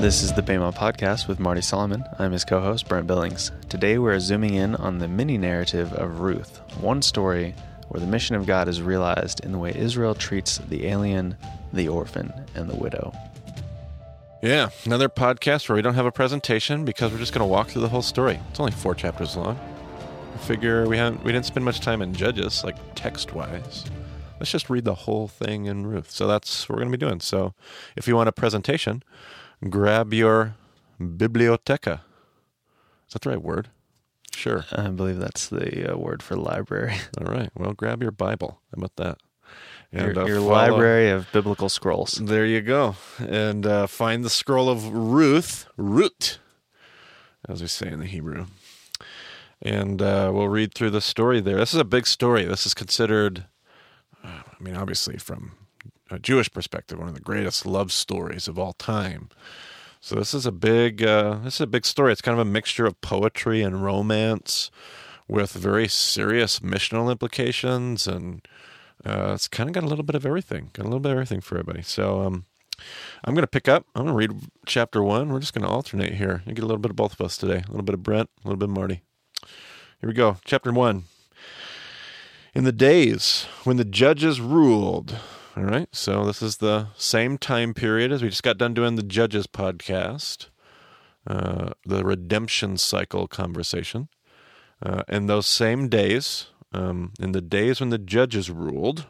This is the Bema Podcast with Marty Solomon. I'm his co host, Brent Billings. Today we're zooming in on the mini narrative of Ruth, one story where the mission of God is realized in the way Israel treats the alien, the orphan, and the widow. Yeah, another podcast where we don't have a presentation because we're just going to walk through the whole story. It's only four chapters long. I figure we haven't we didn't spend much time in Judges, like text wise. Let's just read the whole thing in Ruth. So that's what we're going to be doing. So if you want a presentation, grab your biblioteca. Is that the right word? Sure. I believe that's the uh, word for library. All right. Well, grab your Bible. How about that? your uh, your follow- library of biblical scrolls. There you go. And uh, find the scroll of Ruth, Root, as we say in the Hebrew. And uh, we'll read through the story there. This is a big story. This is considered, uh, I mean, obviously, from a Jewish perspective, one of the greatest love stories of all time. So this is a big, uh, this is a big story. It's kind of a mixture of poetry and romance, with very serious missional implications, and uh, it's kind of got a little bit of everything. Got a little bit of everything for everybody. So um, I'm going to pick up. I'm going to read chapter one. We're just going to alternate here. You get a little bit of both of us today. A little bit of Brent, a little bit of Marty. Here we go. Chapter one. In the days when the judges ruled. All right. So this is the same time period as we just got done doing the Judges podcast, uh, the redemption cycle conversation. Uh, in those same days, um, in the days when the judges ruled,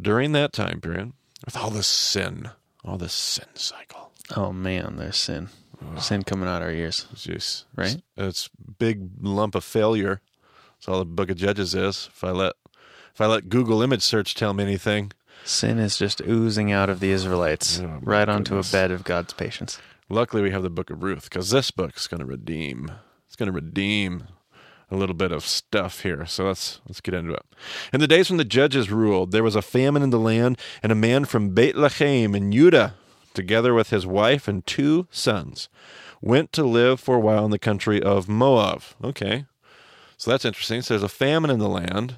during that time period, with all this sin, all this sin cycle, Oh man, there's sin. Sin coming out our ears. jeez, Right? It's, it's big lump of failure. That's all the Book of Judges is. If I let if I let Google image search tell me anything, Sin is just oozing out of the Israelites Oh, right onto a bed of God's patience. luckily we have the Book of Ruth because this book's going to redeem. It's going to redeem a little bit of stuff here. So let's let's get into it. In the days when the judges ruled, there was a famine in the land, and a man from Bethlehem in Judah, together with his wife and two sons, went to live for a while in the country of Moab. Okay, so that's interesting. So there's a famine in the land,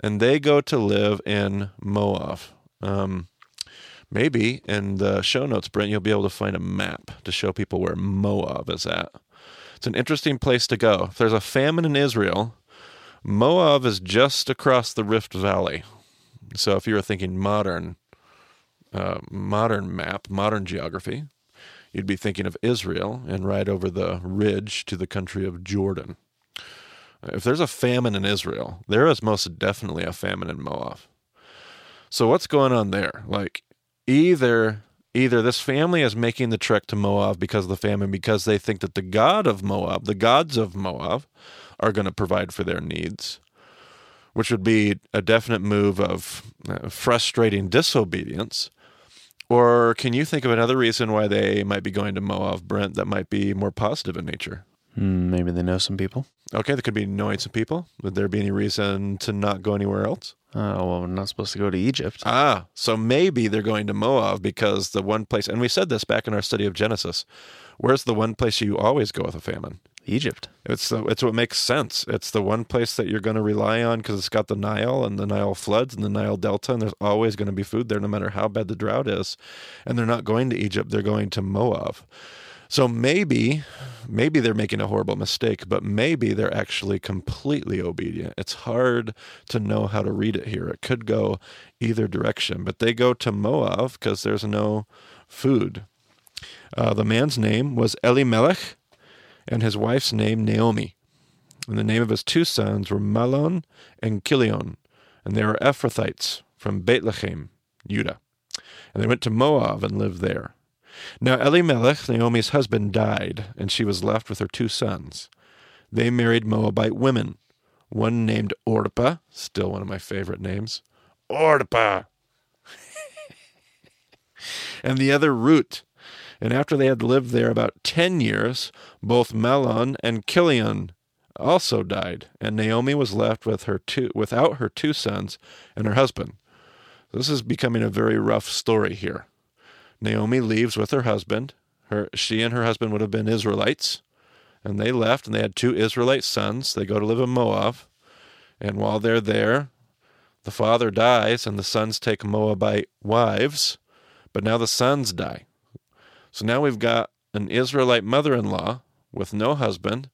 and they go to live in Moab. Um, maybe in the show notes, Brent, you'll be able to find a map to show people where Moab is at. It's an interesting place to go. If there's a famine in Israel, Moab is just across the Rift Valley. So if you were thinking modern, uh, modern map, modern geography, you'd be thinking of Israel and right over the ridge to the country of Jordan. If there's a famine in Israel, there is most definitely a famine in Moab. So what's going on there? Like either either this family is making the trek to Moab because of the famine because they think that the god of Moab, the gods of Moab are going to provide for their needs, which would be a definite move of uh, frustrating disobedience. Or can you think of another reason why they might be going to Moab, Brent, that might be more positive in nature? Hmm, maybe they know some people. Okay, there could be knowing some people. Would there be any reason to not go anywhere else? Oh, well, we're not supposed to go to Egypt. Ah, so maybe they're going to Moab because the one place, and we said this back in our study of Genesis. Where's the one place you always go with a famine? Egypt. It's the, it's what makes sense. It's the one place that you're going to rely on because it's got the Nile and the Nile floods and the Nile Delta, and there's always going to be food there, no matter how bad the drought is. And they're not going to Egypt; they're going to Moab. So maybe, maybe they're making a horrible mistake, but maybe they're actually completely obedient. It's hard to know how to read it here. It could go either direction, but they go to Moab because there's no food. Uh, the man's name was Elimelech, and his wife's name Naomi. And the name of his two sons were Mahlon and Kilion, and they were Ephrathites from Bethlehem, Judah. And they went to Moab and lived there. Now Elimelech, Naomi's husband, died, and she was left with her two sons. They married Moabite women, one named Orpah, still one of my favorite names, Orpah, and the other Ruth. And after they had lived there about ten years, both Mahlon and Kilion also died, and Naomi was left with her two without her two sons and her husband. This is becoming a very rough story here. Naomi leaves with her husband. Her she and her husband would have been Israelites, and they left and they had two Israelite sons. They go to live in Moab, and while they're there, the father dies and the sons take Moabite wives, but now the sons die. So now we've got an Israelite mother in law with no husband,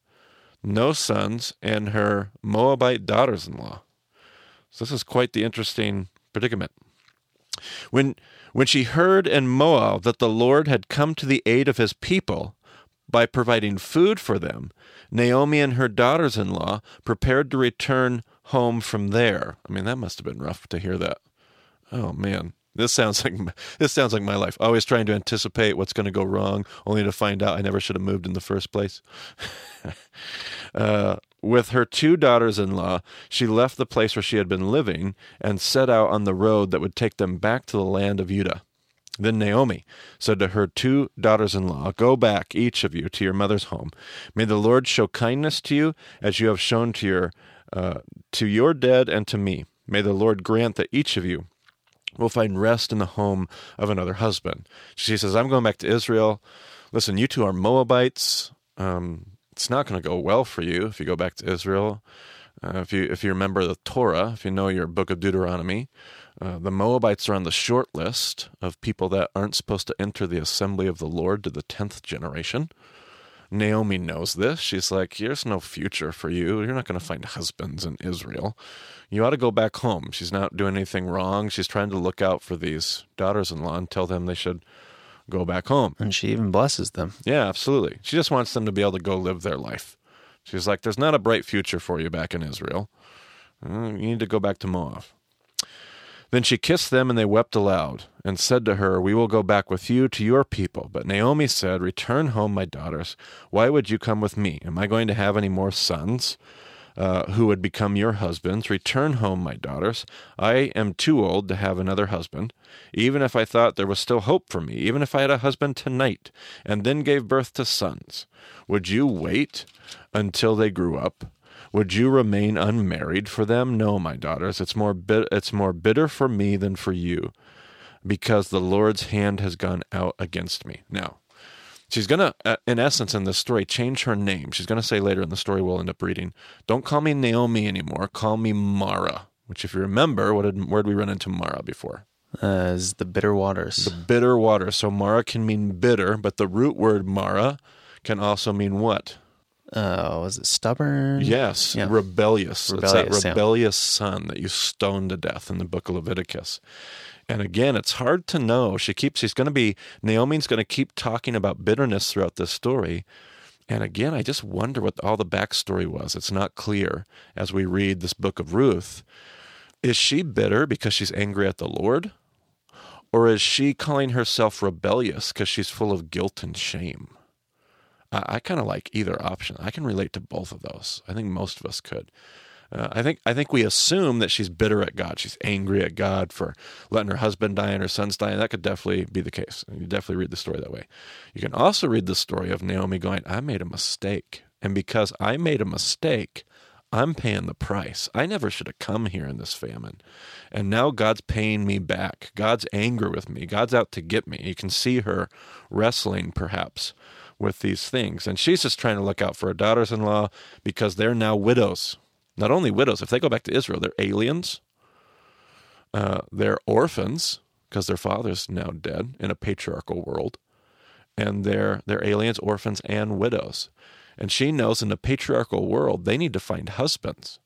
no sons, and her Moabite daughters in law. So this is quite the interesting predicament. When, when she heard in Moab that the Lord had come to the aid of his people by providing food for them, Naomi and her daughters in law prepared to return home from there. I mean, that must have been rough to hear that. Oh, man. This sounds like this sounds like my life. Always trying to anticipate what's going to go wrong, only to find out I never should have moved in the first place. uh, with her two daughters in law, she left the place where she had been living and set out on the road that would take them back to the land of Judah. Then Naomi said to her two daughters in law, Go back, each of you, to your mother's home. May the Lord show kindness to you as you have shown to your, uh, to your dead and to me. May the Lord grant that each of you will find rest in the home of another husband. She says, I'm going back to Israel. Listen, you two are Moabites. Um, it's not going to go well for you if you go back to Israel. Uh, if you if you remember the Torah, if you know your book of Deuteronomy, uh, the Moabites are on the short list of people that aren't supposed to enter the assembly of the Lord to the tenth generation. Naomi knows this. She's like, There's no future for you. You're not going to find husbands in Israel. You ought to go back home. She's not doing anything wrong. She's trying to look out for these daughters in law and tell them they should go back home. And she even blesses them. Yeah, absolutely. She just wants them to be able to go live their life. She's like, There's not a bright future for you back in Israel. Uh, you need to go back to Moab. Then she kissed them, and they wept aloud, and said to her, We will go back with you to your people. But Naomi said, Return home, my daughters. Why would you come with me? Am I going to have any more sons? Uh, who would become your husbands. Return home, my daughters. I am too old to have another husband. Even if I thought there was still hope for me, even if I had a husband tonight, and then gave birth to sons, would you wait until they grew up? Would you remain unmarried for them? No, my daughters. It's more bit- it's more bitter for me than for you, because the Lord's hand has gone out against me. Now, she's gonna, uh, in essence, in this story, change her name. She's gonna say later in the story we'll end up reading, "Don't call me Naomi anymore. Call me Mara." Which, if you remember, what did where did we run into Mara before? Uh, is the bitter waters. The bitter water. So Mara can mean bitter, but the root word Mara can also mean what? uh, was it stubborn? Yes, Yeah. rebellious. Rebellious, it's that yeah. rebellious son that you stoned to death in the book of Leviticus. And again, it's hard to know. She keeps, she's going to be, Naomi's going to keep talking about bitterness throughout this story. And again, I just wonder what all the backstory was. It's not clear as we read this book of Ruth. Is she bitter because she's angry at the Lord? Or is she calling herself rebellious because she's full of guilt and shame? I, I kind of like either option. I can relate to both of those. I think most of us could. Uh, I think I think we assume that she's bitter at God. She's angry at God for letting her husband die and her sons die. And that could definitely be the case. You definitely read the story that way. You can also read the story of Naomi going, "I made a mistake, and because I made a mistake, I'm paying the price. I never should have come here in this famine, and now God's paying me back. God's angry with me. God's out to get me." You can see her wrestling, perhaps, with these things. And she's just trying to look out for her daughters in law because they're now widows. Not only widows, if they go back to Israel, they're aliens, uh, they're orphans because their father's now dead in a patriarchal world. And they're, they're aliens, orphans, and widows. And she knows in a patriarchal world, they need to find husbands.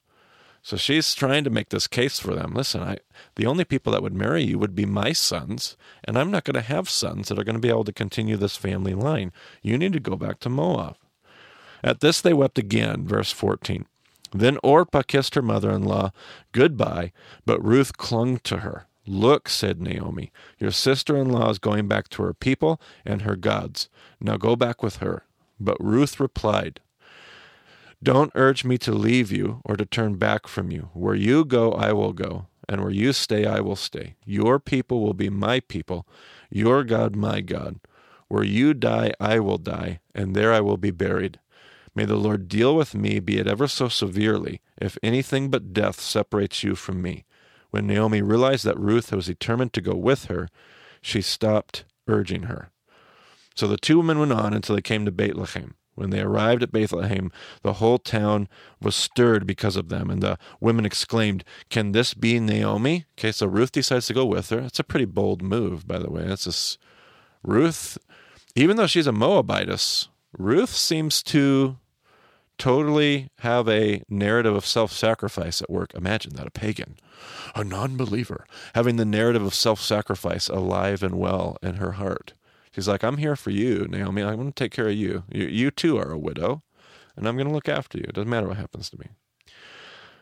So she's trying to make this case for them. Listen, I the only people that would marry you would be my sons, and I'm not going to have sons that are going to be able to continue this family line. You need to go back to Moab. At this they wept again, verse 14. Then Orpah kissed her mother in law goodbye, but Ruth clung to her. Look, said Naomi, your sister in law is going back to her people and her gods. Now go back with her. But Ruth replied, don't urge me to leave you or to turn back from you. Where you go, I will go, and where you stay, I will stay. Your people will be my people, your God, my God. Where you die, I will die, and there I will be buried. May the Lord deal with me, be it ever so severely, if anything but death separates you from me. When Naomi realized that Ruth was determined to go with her, she stopped urging her. So the two women went on until they came to Bethlehem. When they arrived at Bethlehem, the whole town was stirred because of them, and the women exclaimed, Can this be Naomi? Okay, so Ruth decides to go with her. It's a pretty bold move, by the way. It's just Ruth even though she's a Moabitess, Ruth seems to totally have a narrative of self sacrifice at work. Imagine that a pagan, a non believer, having the narrative of self sacrifice alive and well in her heart. She's like, I'm here for you, Naomi. I'm going to take care of you. you. You too are a widow, and I'm going to look after you. It doesn't matter what happens to me.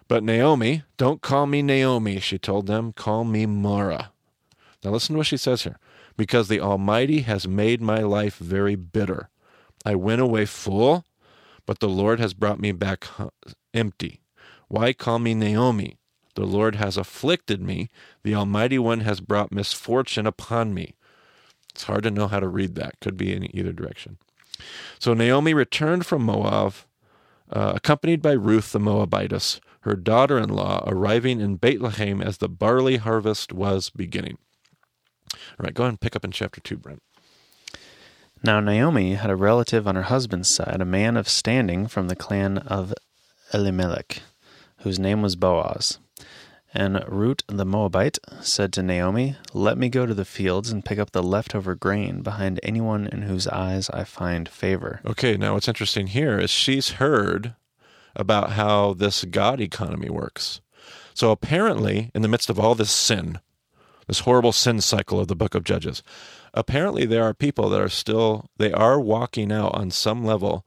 But Naomi, don't call me Naomi, she told them. Call me Mara. Now listen to what she says here. Because the Almighty has made my life very bitter. I went away full, but the Lord has brought me back empty. Why call me Naomi? The Lord has afflicted me. The Almighty One has brought misfortune upon me. It's hard to know how to read that. Could be in either direction. So Naomi returned from Moab, uh, accompanied by Ruth the Moabitess, her daughter in law, arriving in Bethlehem as the barley harvest was beginning. All right, go ahead and pick up in chapter 2, Brent. Now Naomi had a relative on her husband's side, a man of standing from the clan of Elimelech, whose name was Boaz. And Ruth the Moabite said to Naomi, Let me go to the fields and pick up the leftover grain behind anyone in whose eyes I find favor. Okay, now what's interesting here is she's heard about how this God economy works. So apparently, in the midst of all this sin, this horrible sin cycle of the book of Judges, apparently there are people that are still, they are walking out on some level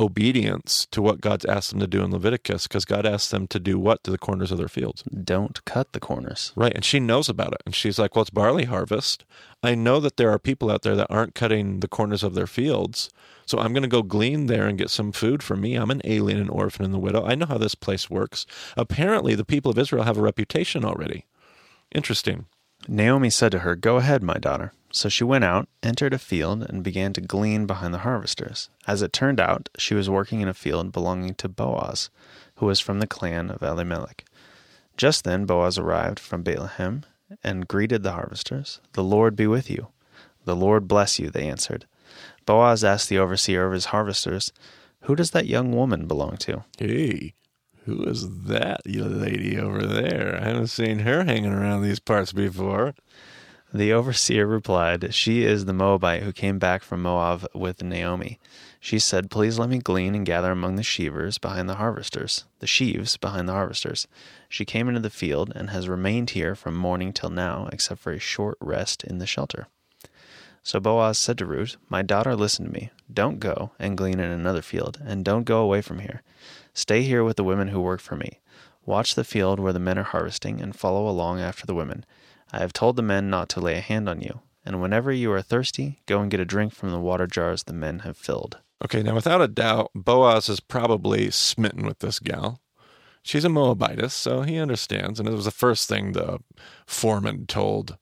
obedience to what God's asked them to do in Leviticus because God asked them to do what to the corners of their fields? Don't cut the corners. Right. And she knows about it. And she's like, well, it's barley harvest. I know that there are people out there that aren't cutting the corners of their fields. So I'm going to go glean there and get some food for me. I'm an alien, an orphan, and the widow. I know how this place works. Apparently, the people of Israel have a reputation already. Interesting. Naomi said to her, Go ahead, my daughter. So she went out, entered a field, and began to glean behind the harvesters. As it turned out, she was working in a field belonging to Boaz, who was from the clan of Elimelech. Just then Boaz arrived from Bethlehem and greeted the harvesters. The Lord be with you. The Lord bless you, they answered. Boaz asked the overseer of his harvesters, Who does that young woman belong to? Hey, who is that you lady over there? I haven't seen her hanging around these parts before. The overseer replied, She is the Moabite who came back from Moab with Naomi. She said, Please let me glean and gather among the sheavers behind the harvesters, the sheaves behind the harvesters. She came into the field and has remained here from morning till now, except for a short rest in the shelter. So Boaz said to Ruth, My daughter, listen to me. Don't go and glean in another field, and don't go away from here. Stay here with the women who work for me. Watch the field where the men are harvesting, and follow along after the women. I have told the men not to lay a hand on you, and whenever you are thirsty, go and get a drink from the water jars the men have filled. Okay, now without a doubt, Boaz is probably smitten with this gal. She's a Moabitess, so he understands. And it was the first thing the foreman told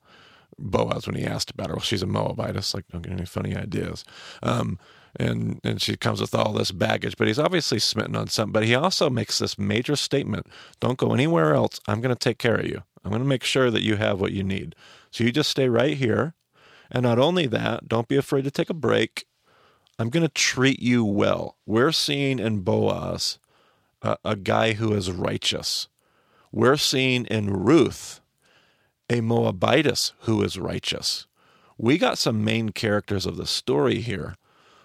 Boaz when he asked about her. Well, she's a Moabitess. Like, don't get any funny ideas. Um, and and she comes with all this baggage. But he's obviously smitten on something. But he also makes this major statement: "Don't go anywhere else. I'm going to take care of you. I'm going to make sure that you have what you need. So you just stay right here. And not only that, don't be afraid to take a break. I'm going to treat you well. We're seeing in Boaz a, a guy who is righteous. We're seeing in Ruth a Moabitess who is righteous. We got some main characters of the story here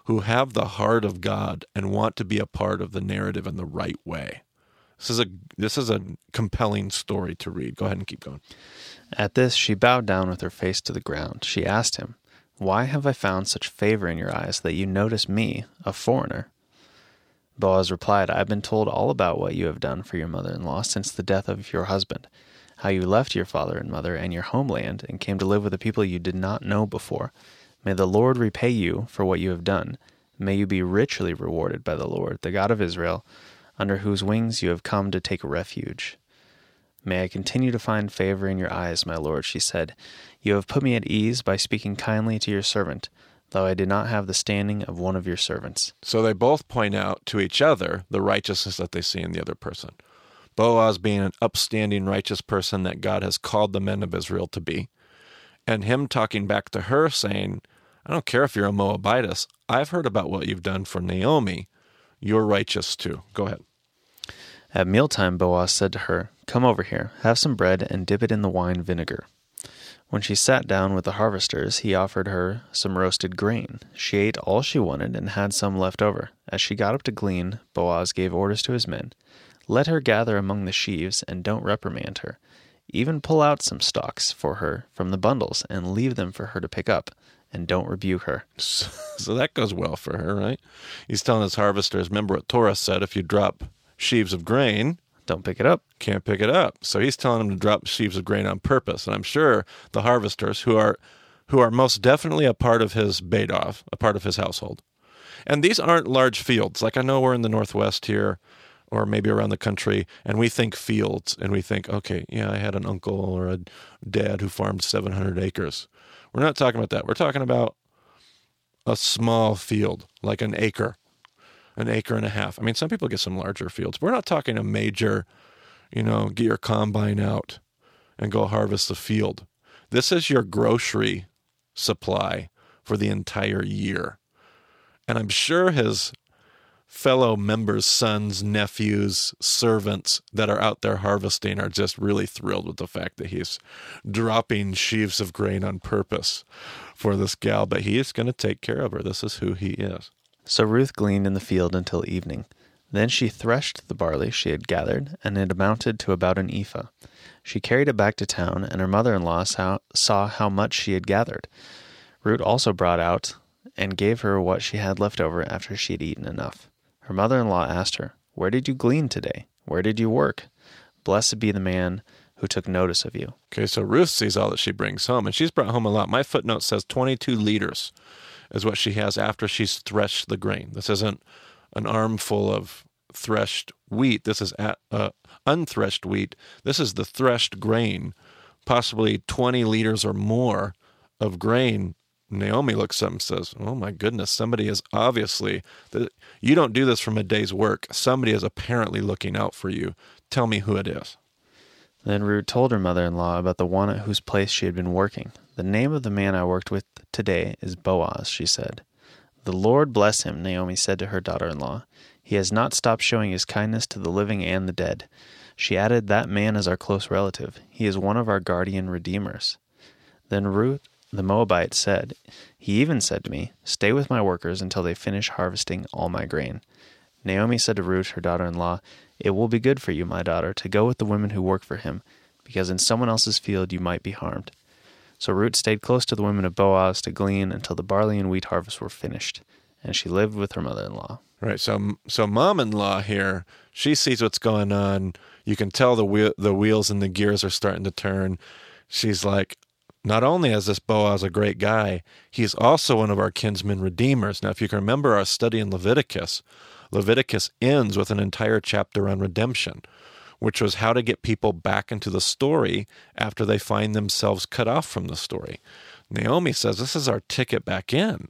who have the heart of God and want to be a part of the narrative in the right way. This is a this is a compelling story to read. Go ahead and keep going. At this she bowed down with her face to the ground. She asked him, Why have I found such favor in your eyes that you notice me, a foreigner? Boaz replied, I have been told all about what you have done for your mother in law since the death of your husband, how you left your father and mother and your homeland and came to live with a people you did not know before. May the Lord repay you for what you have done. May you be richly rewarded by the Lord, the God of Israel, under whose wings you have come to take refuge. May I continue to find favor in your eyes, my Lord, she said. You have put me at ease by speaking kindly to your servant though I did not have the standing of one of your servants. So they both point out to each other the righteousness that they see in the other person. Boaz being an upstanding, righteous person that God has called the men of Israel to be, and him talking back to her saying, I don't care if you're a Moabitess. I've heard about what you've done for Naomi. You're righteous too. Go ahead. At mealtime, Boaz said to her, Come over here, have some bread and dip it in the wine vinegar. When she sat down with the harvesters, he offered her some roasted grain. She ate all she wanted and had some left over. As she got up to glean, Boaz gave orders to his men Let her gather among the sheaves, and don't reprimand her. Even pull out some stalks for her from the bundles, and leave them for her to pick up, and don't rebuke her. So, that goes well for her, right? He's telling his harvesters, remember what Torah said if you drop sheaves of grain, Don't pick it up. can't pick it up. So he's telling them to drop sheaves of grain on purpose. And I'm sure the harvesters who are who are most definitely a part of his bet av, a part of his household. And these aren't large fields. Like I know we're in the northwest here or maybe around the country and we think fields and we think, okay, yeah, I had an uncle or a dad who farmed 700 acres. We're not talking about that. We're talking about a small field, like an acre, an acre and a half. I mean, some people get some larger fields. but We're not talking a major, you know, get your combine out and go harvest the field. This is your grocery supply for the entire year. And I'm sure his fellow members, sons, nephews, servants that are out there harvesting are just really thrilled with the fact that he's dropping sheaves of grain on purpose for this gal, but he is going to take care of her. This is who he is. So Ruth gleaned in the field until evening. Then she threshed the barley she had gathered, and it amounted to about an ephah. She carried it back to town, and her mother in law saw, how much she had gathered. Ruth also brought out and gave her what she had left over after she had eaten enough. Her mother in law asked her, Where did you glean today? Where did you work? Blessed be the man who took notice of you. Okay, so Ruth sees all that she brings home, and she's brought home a lot. My footnote says 22 liters is what she has after she's threshed the grain. This isn't an armful of threshed wheat. This is at, uh, unthreshed wheat. This is the threshed grain, possibly 20 liters or more of grain. Naomi looks up and says, "Oh my goodness, somebody is obviously you don't do this from a day's work. Somebody is apparently looking out for you. Tell me who it is." Then Ruth told her mother in law about the one at whose place she had been working. The name of the man I worked with today is Boaz, she said. The Lord bless him, Naomi said to her daughter in law. He has not stopped showing his kindness to the living and the dead. She added, That man is our close relative. He is one of our guardian redeemers. Then Ruth the Moabite said, He even said to me, Stay with my workers until they finish harvesting all my grain. Naomi said to Ruth, her daughter in law, It will be good for you, my daughter, to go with the women who work for him, because in someone else's field you might be harmed. So Ruth stayed close to the women of Boaz to glean until the barley and wheat harvests were finished, and she lived with her mother in law. Right. So, so mom-in-law here, she sees what's going on. You can tell the wheel, the wheels and the gears are starting to turn. She's like, not only is this Boaz a great guy, he's also one of our kinsmen redeemers. Now, if you can remember our study in Leviticus, Leviticus ends with an entire chapter on redemption, which was how to get people back into the story after they find themselves cut off from the story. Naomi says this is our ticket back in.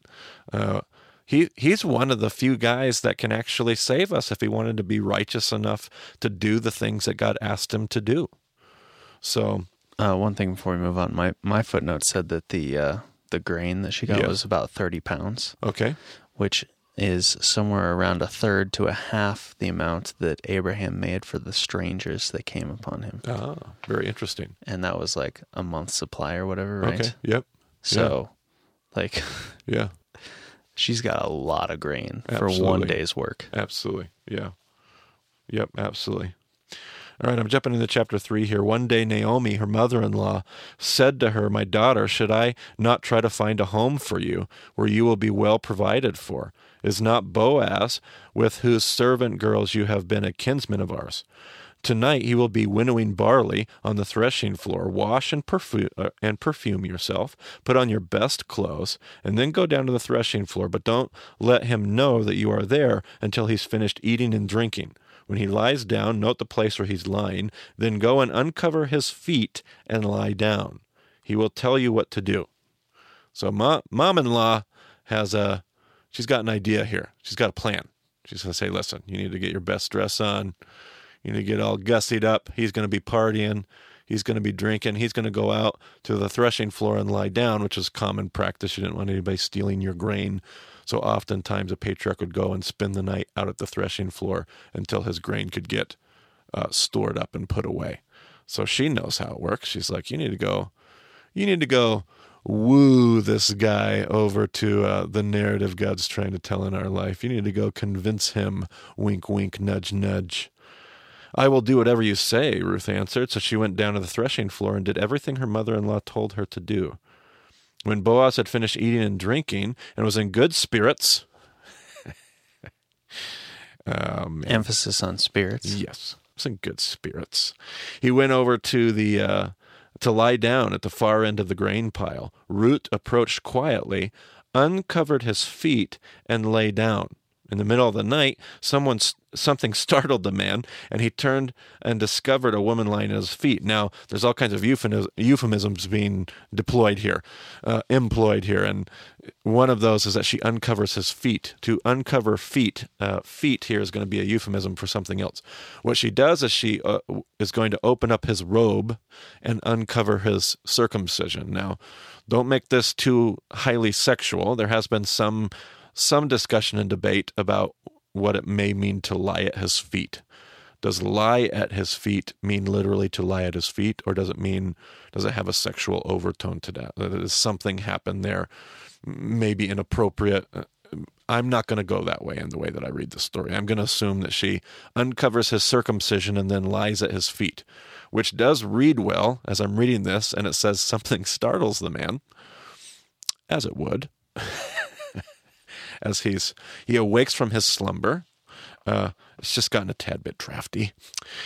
Uh, he he's one of the few guys that can actually save us if he wanted to be righteous enough to do the things that God asked him to do. So Uh, one thing before we move on, my, my footnote said that the uh, the grain that she got Yeah. was about thirty pounds, okay, which is somewhere around a third to a half the amount that Abraham made for the strangers that came upon him, ah, very interesting. and that was like a month's supply or whatever, right? Okay, yep, So, like, yeah, she's got a lot of grain for Absolutely. one day's work. absolutely, yeah, yep, absolutely. All right, I'm jumping into chapter three here. One day, Naomi, her mother in law, said to her, My daughter, should I not try to find a home for you where you will be well provided for? Is not Boaz, with whose servant girls you have been a kinsman of ours? Tonight he will be winnowing barley on the threshing floor. Wash and perfume, uh, and perfume yourself. Put on your best clothes, and then go down to the threshing floor. But don't let him know that you are there until he's finished eating and drinking. When he lies down, note the place where he's lying. Then go and uncover his feet and lie down. He will tell you what to do. So, mo- mom-in-law has a, she's got an idea here. She's got a plan. She's to say, listen, you need to get your best dress on. You need to get all gussied up. He's going to be partying. He's going to be drinking. He's going to go out to the threshing floor and lie down, which is common practice. You didn't want anybody stealing your grain. So oftentimes a patriarch would go and spend the night out at the threshing floor until his grain could get uh, stored up and put away. So she knows how it works. She's like, you need to go, you need to go woo this guy over to uh, the narrative God's trying to tell in our life. You need to go convince him, wink, wink, nudge, nudge. I will do whatever you say, Ruth answered. So she went down to the threshing floor and did everything her mother in law told her to do. When Boaz had finished eating and drinking and was in good spirits, um, Emphasis on spirits. Yes, was in good spirits. He went over to the uh, to lie down at the far end of the grain pile. Root approached quietly, uncovered his feet, and lay down. In the middle of the night, someone something startled the man, and he turned and discovered a woman lying at his feet. Now, there's all kinds of euphemisms being deployed here, uh, employed here, and one of those is that she uncovers his feet. To uncover feet, uh, feet here is going to be a euphemism for something else. What she does is she uh, is going to open up his robe and uncover his circumcision. Now, don't make this too highly sexual. There has been some some discussion and debate about what it may mean to lie at his feet. Does lie at his feet mean literally to lie at his feet, or does it mean, does it have a sexual overtone to that? That something happened there, maybe inappropriate. Uh, I'm not going to go that way in the way that I read the story. I'm going to assume that she uncovers his circumcision and then lies at his feet, which does read well as I'm reading this, and it says something startles the man, as it would. as he's he awakes from his slumber. Uh, it's just gotten a tad bit drafty.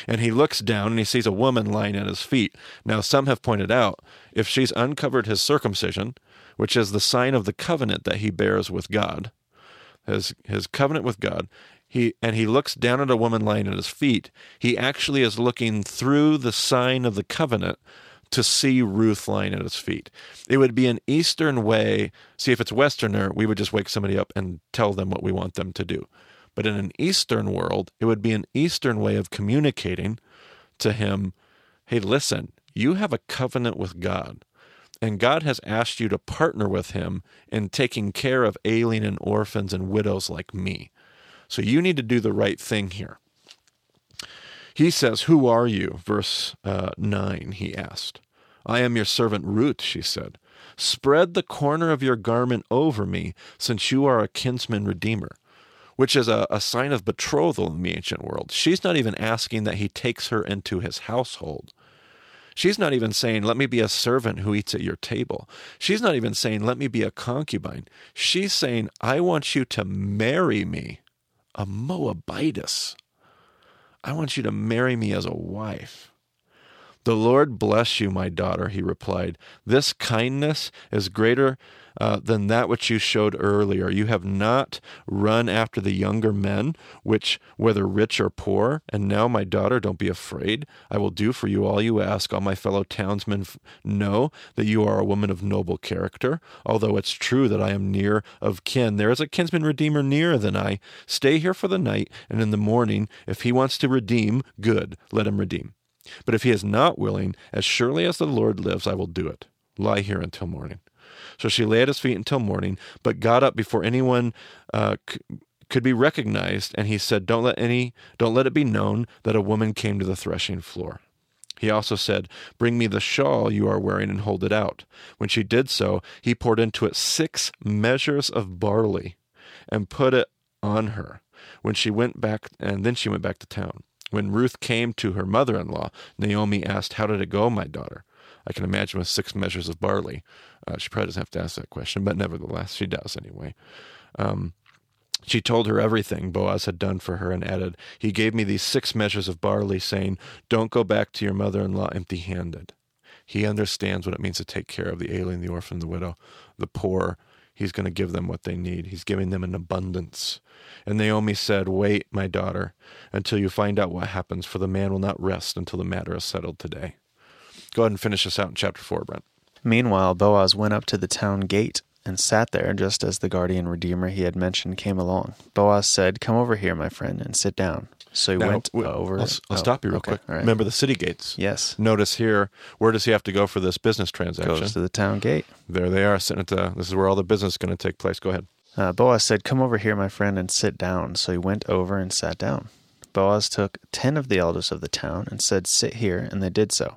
And he looks down and he sees a woman lying at his feet. Now, some have pointed out if she's uncovered his circumcision, which is the sign of the covenant that he bears with God, his, his covenant with God, he and he looks down at a woman lying at his feet, he actually is looking through the sign of the covenant to see Ruth lying at his feet. It would be an Eastern way. See, if it's Westerner, we would just wake somebody up and tell them what we want them to do. But in an Eastern world, it would be an Eastern way of communicating to him hey, listen, you have a covenant with God, and God has asked you to partner with him in taking care of alien and orphans and widows like me. So you need to do the right thing here. He says, Who are you? Verse uh, 9, he asked. I am your servant Ruth, she said. Spread the corner of your garment over me, since you are a kinsman redeemer, which is a, a sign of betrothal in the ancient world. She's not even asking that he takes her into his household. She's not even saying, Let me be a servant who eats at your table. She's not even saying, Let me be a concubine. She's saying, I want you to marry me, a Moabitess. I want you to marry me as a wife. The Lord bless you, my daughter, he replied. This kindness is greater uh, than that which you showed earlier. You have not run after the younger men, which, whether rich or poor, and now, my daughter, don't be afraid. I will do for you all you ask. All my fellow townsmen know that you are a woman of noble character. Although it's true that I am near of kin, there is a kinsman redeemer nearer than I. Stay here for the night, and in the morning, if he wants to redeem, good, let him redeem. But if he is not willing, as surely as the Lord lives, I will do it. Lie here until morning. So she lay at his feet until morning, but got up before anyone uh, c- could be recognized, and he said, "Don't let any, don't let it be known that a woman came to the threshing floor." He also said, Bring me the shawl you are wearing and hold it out. When she did so, he poured into it six measures of barley and put it on her. When she went back, and then she went back to town. When Ruth came to her mother in law, Naomi asked, How did it go, my daughter? I can imagine with six measures of barley. Uh, she probably doesn't have to ask that question, but nevertheless, she does anyway. Um, she told her everything Boaz had done for her and added, He gave me these six measures of barley, saying, Don't go back to your mother in law empty handed. He understands what it means to take care of the alien, the orphan, the widow, the poor. He's going to give them what they need. He's giving them an abundance. And Naomi said, Wait, my daughter, until you find out what happens, for the man will not rest until the matter is settled today. Go ahead and finish this out in chapter 4, Brent. Meanwhile, Boaz went up to the town gate and sat there just as the guardian redeemer he had mentioned came along. Boaz said, Come over here, my friend, and sit down. So he Now, went w- over. I'll, I'll oh, stop you real okay, quick. right. Remember the city gates. Yes. Notice here, where does he have to go for this business transaction? Goes to the town gate. There they are, sitting at the. This is where all the business is going to take place. Go ahead. Uh, Boaz said, Come over here, my friend, and sit down. So he went over and sat down. Boaz took ten of the elders of the town and said, Sit here, and they did so.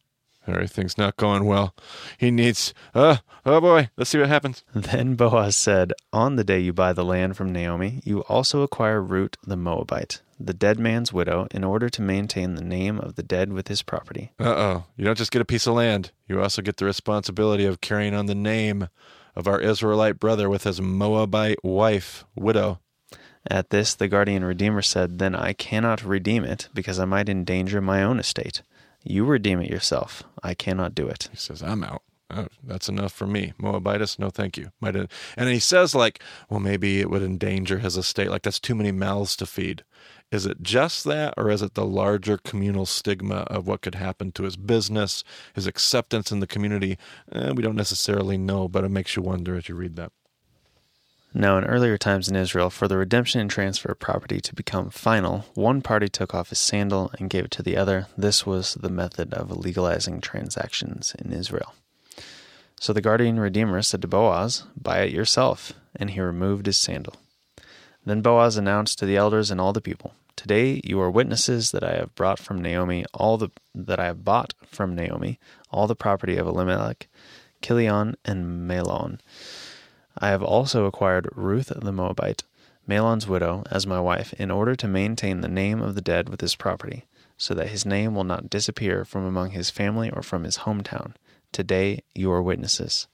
Everything's not going well. He needs, uh, oh boy, let's see what happens. Then Boaz said, On the day you buy the land from Naomi, you also acquire Ruth the Moabite, the dead man's widow, in order to maintain the name of the dead with his property. Uh oh. You don't just get a piece of land, you also get the responsibility of carrying on the name of our Israelite brother with his Moabite wife, widow. At this, the guardian redeemer said, Then I cannot redeem it, because I might endanger my own estate. You redeem it yourself. I cannot do it. He says, I'm out. Oh, that's enough for me. Moabitess, no thank you. Might and he says like, well, maybe it would endanger his estate. Like that's too many mouths to feed. Is it just that, or is it the larger communal stigma of what could happen to his business, his acceptance in the community? Eh, we don't necessarily know, but it makes you wonder as you read that. Now, in earlier times in Israel, for the redemption and transfer of property to become final, one party took off his sandal and gave it to the other. This was the method of legalizing transactions in Israel. So the guardian redeemer said to Boaz, Buy it yourself. And he removed his sandal. Then Boaz announced to the elders and all the people, Today you are witnesses that I have brought from Naomi all the that I have bought from Naomi all the property of Elimelech, Kilion, and Mahlon I have also acquired Ruth the Moabite, Mahlon's widow, as my wife, in order to maintain the name of the dead with his property, so that his name will not disappear from among his family or from his hometown. Today you are witnesses.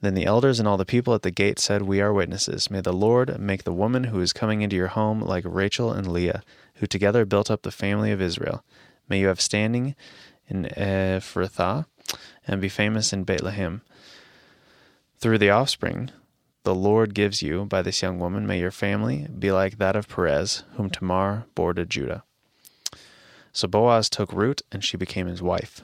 Then the elders and all the people at the gate said, We are witnesses. May the Lord make the woman who is coming into your home like Rachel and Leah, who together built up the family of Israel. May you have standing in Ephrathah and be famous in Bethlehem. Through the offspring the Lord gives you by this young woman, may your family be like that of Perez, whom Tamar bore to Judah. So Boaz took root, and she became his wife.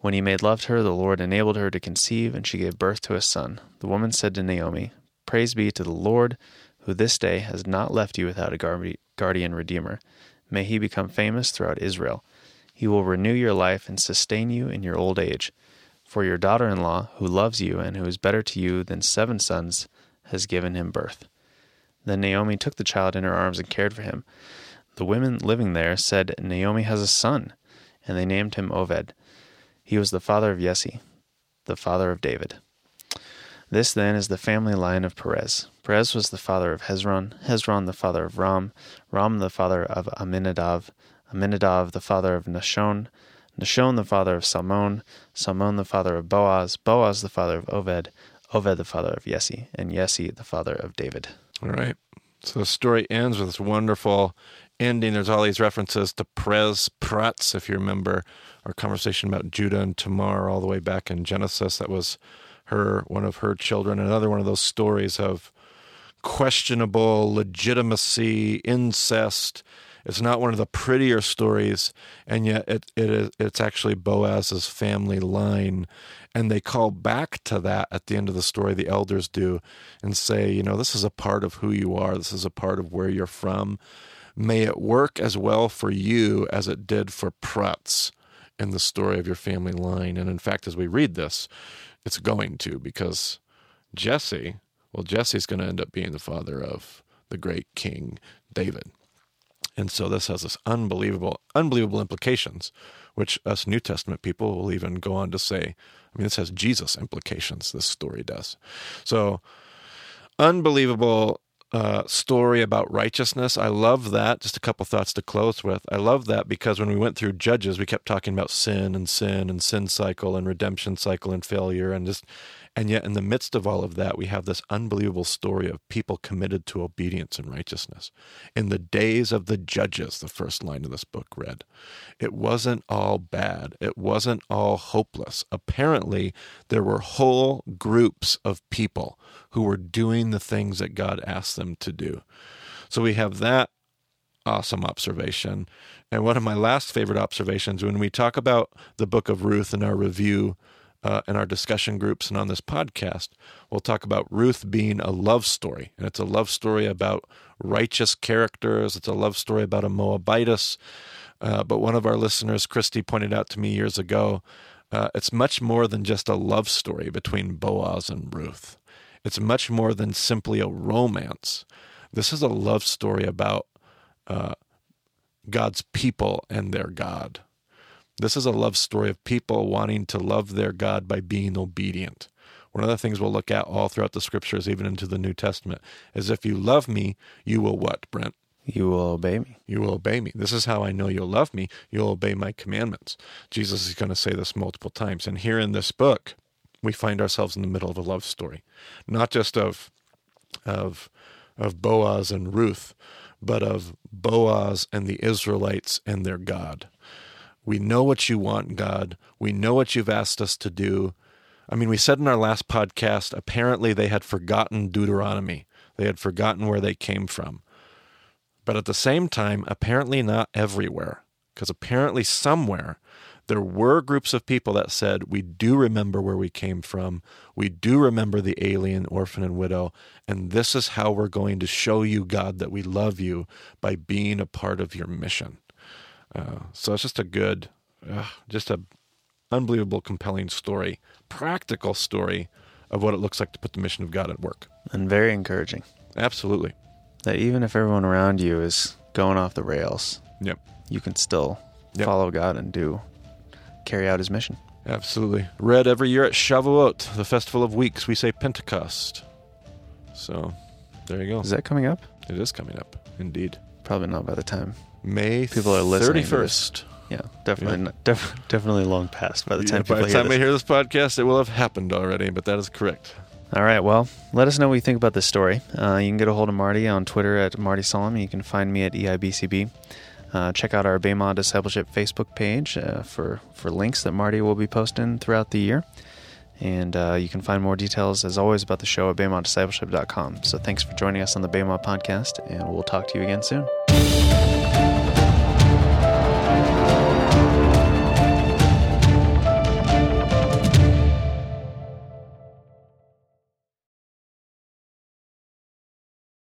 When he made love to her, the Lord enabled her to conceive, and she gave birth to a son. The woman said to Naomi, Praise be to the Lord, who this day has not left you without a guardian redeemer. May he become famous throughout Israel. He will renew your life and sustain you in your old age. For your daughter in law, who loves you and who is better to you than seven sons, has given him birth. Then Naomi took the child in her arms and cared for him. The women living there said, Naomi has a son, and they named him Oved. He was the father of Jesse, the father of David. This then is the family line of Perez. Perez was the father of Hezron, Hezron the father of Ram, Ram the father of Amminadab, Amminadab the father of Nahshon, Nahshon the father of Salmon, Salmon the father of Boaz, Boaz the father of Oved, Oved the father of Jesse, and Jesse the father of David. All right. So the story ends with this wonderful ending. There's all these references to Prez Peretz, if you remember our conversation about Judah and Tamar all the way back in Genesis. That was her, one of her children. Another one of those stories of questionable legitimacy, incest, it's not one of the prettier stories, and yet it, it is, it's actually Boaz's family line. And they call back to that at the end of the story, the elders do, and say, you know, this is a part of who you are, this is a part of where you're from. May it work as well for you as it did for Peretz in the story of your family line. And in fact, as we read this, it's going to because Jesse, well, Jesse's going to end up being the father of the great King David. And so this has this unbelievable, unbelievable implications, which us New Testament people will even go on to say. I mean, this has Jesus implications, this story does. So, unbelievable uh, story about righteousness. I love that. Just a couple thoughts to close with. I love that because when we went through Judges, we kept talking about sin and sin and sin cycle and redemption cycle and failure and just and yet, in the midst of all of that, we have this unbelievable story of people committed to obedience and righteousness. In the days of the judges, the first line of this book read, it wasn't all bad. It wasn't all hopeless. Apparently, there were whole groups of people who were doing the things that God asked them to do. So we have that awesome observation. And one of my last favorite observations when we talk about the book of Ruth in our review uh, in our discussion groups and on this podcast, we'll talk about Ruth being a love story. And it's a love story about righteous characters, it's a love story about a Moabitess. Uh, but one of our listeners, Christy, pointed out to me years ago uh, it's much more than just a love story between Boaz and Ruth. It's much more than simply a romance. This is a love story about uh, God's people and their God. This is a love story of people wanting to love their God by being obedient. One of the things we'll look at all throughout the scriptures, even into the New Testament, is if you love me, you will what, Brent? You will obey me. You will obey me. This is how I know you'll love me. You'll obey my commandments. Jesus is going to say this multiple times. And here in this book, we find ourselves in the middle of a love story, not just of, of, of Boaz and Ruth, but of Boaz and the Israelites and their God. We know what you want, God. We know what you've asked us to do. I mean, we said in our last podcast, apparently they had forgotten Deuteronomy. They had forgotten where they came from. But at the same time, apparently not everywhere, because apparently somewhere there were groups of people that said, We do remember where we came from. We do remember the alien, orphan, and widow. And this is how we're going to show you, God, that we love you by being a part of your mission. Uh, so it's just a good, uh, just a unbelievable, compelling story, practical story of what it looks like to put the mission of God at work. And very encouraging. Absolutely. That even if everyone around you is going off the rails, Yep. you can still Yep. follow God and do carry out his mission. Absolutely. Read every year at Shavuot, the festival of weeks. We say Pentecost. So there you go. Is that coming up? It is coming up, indeed. Probably not by the time. May People are listening 31st. Yeah, definitely, Yeah. Not, def- definitely long past by the time Yeah, people by the hear time this. they hear this podcast, it will have happened already, but that is correct. All right. Well, let us know what you think about this story. Uh, you can get a hold of Marty on Twitter at Marty Solomon. You can find me at EIBCB. Uh, check out our Bema Discipleship Facebook page uh, for, for links that Marty will be posting throughout the year. And uh, you can find more details, as always, about the show at BemaDiscipleship.com. So thanks for joining us on the Bema podcast, and we'll talk to you again soon.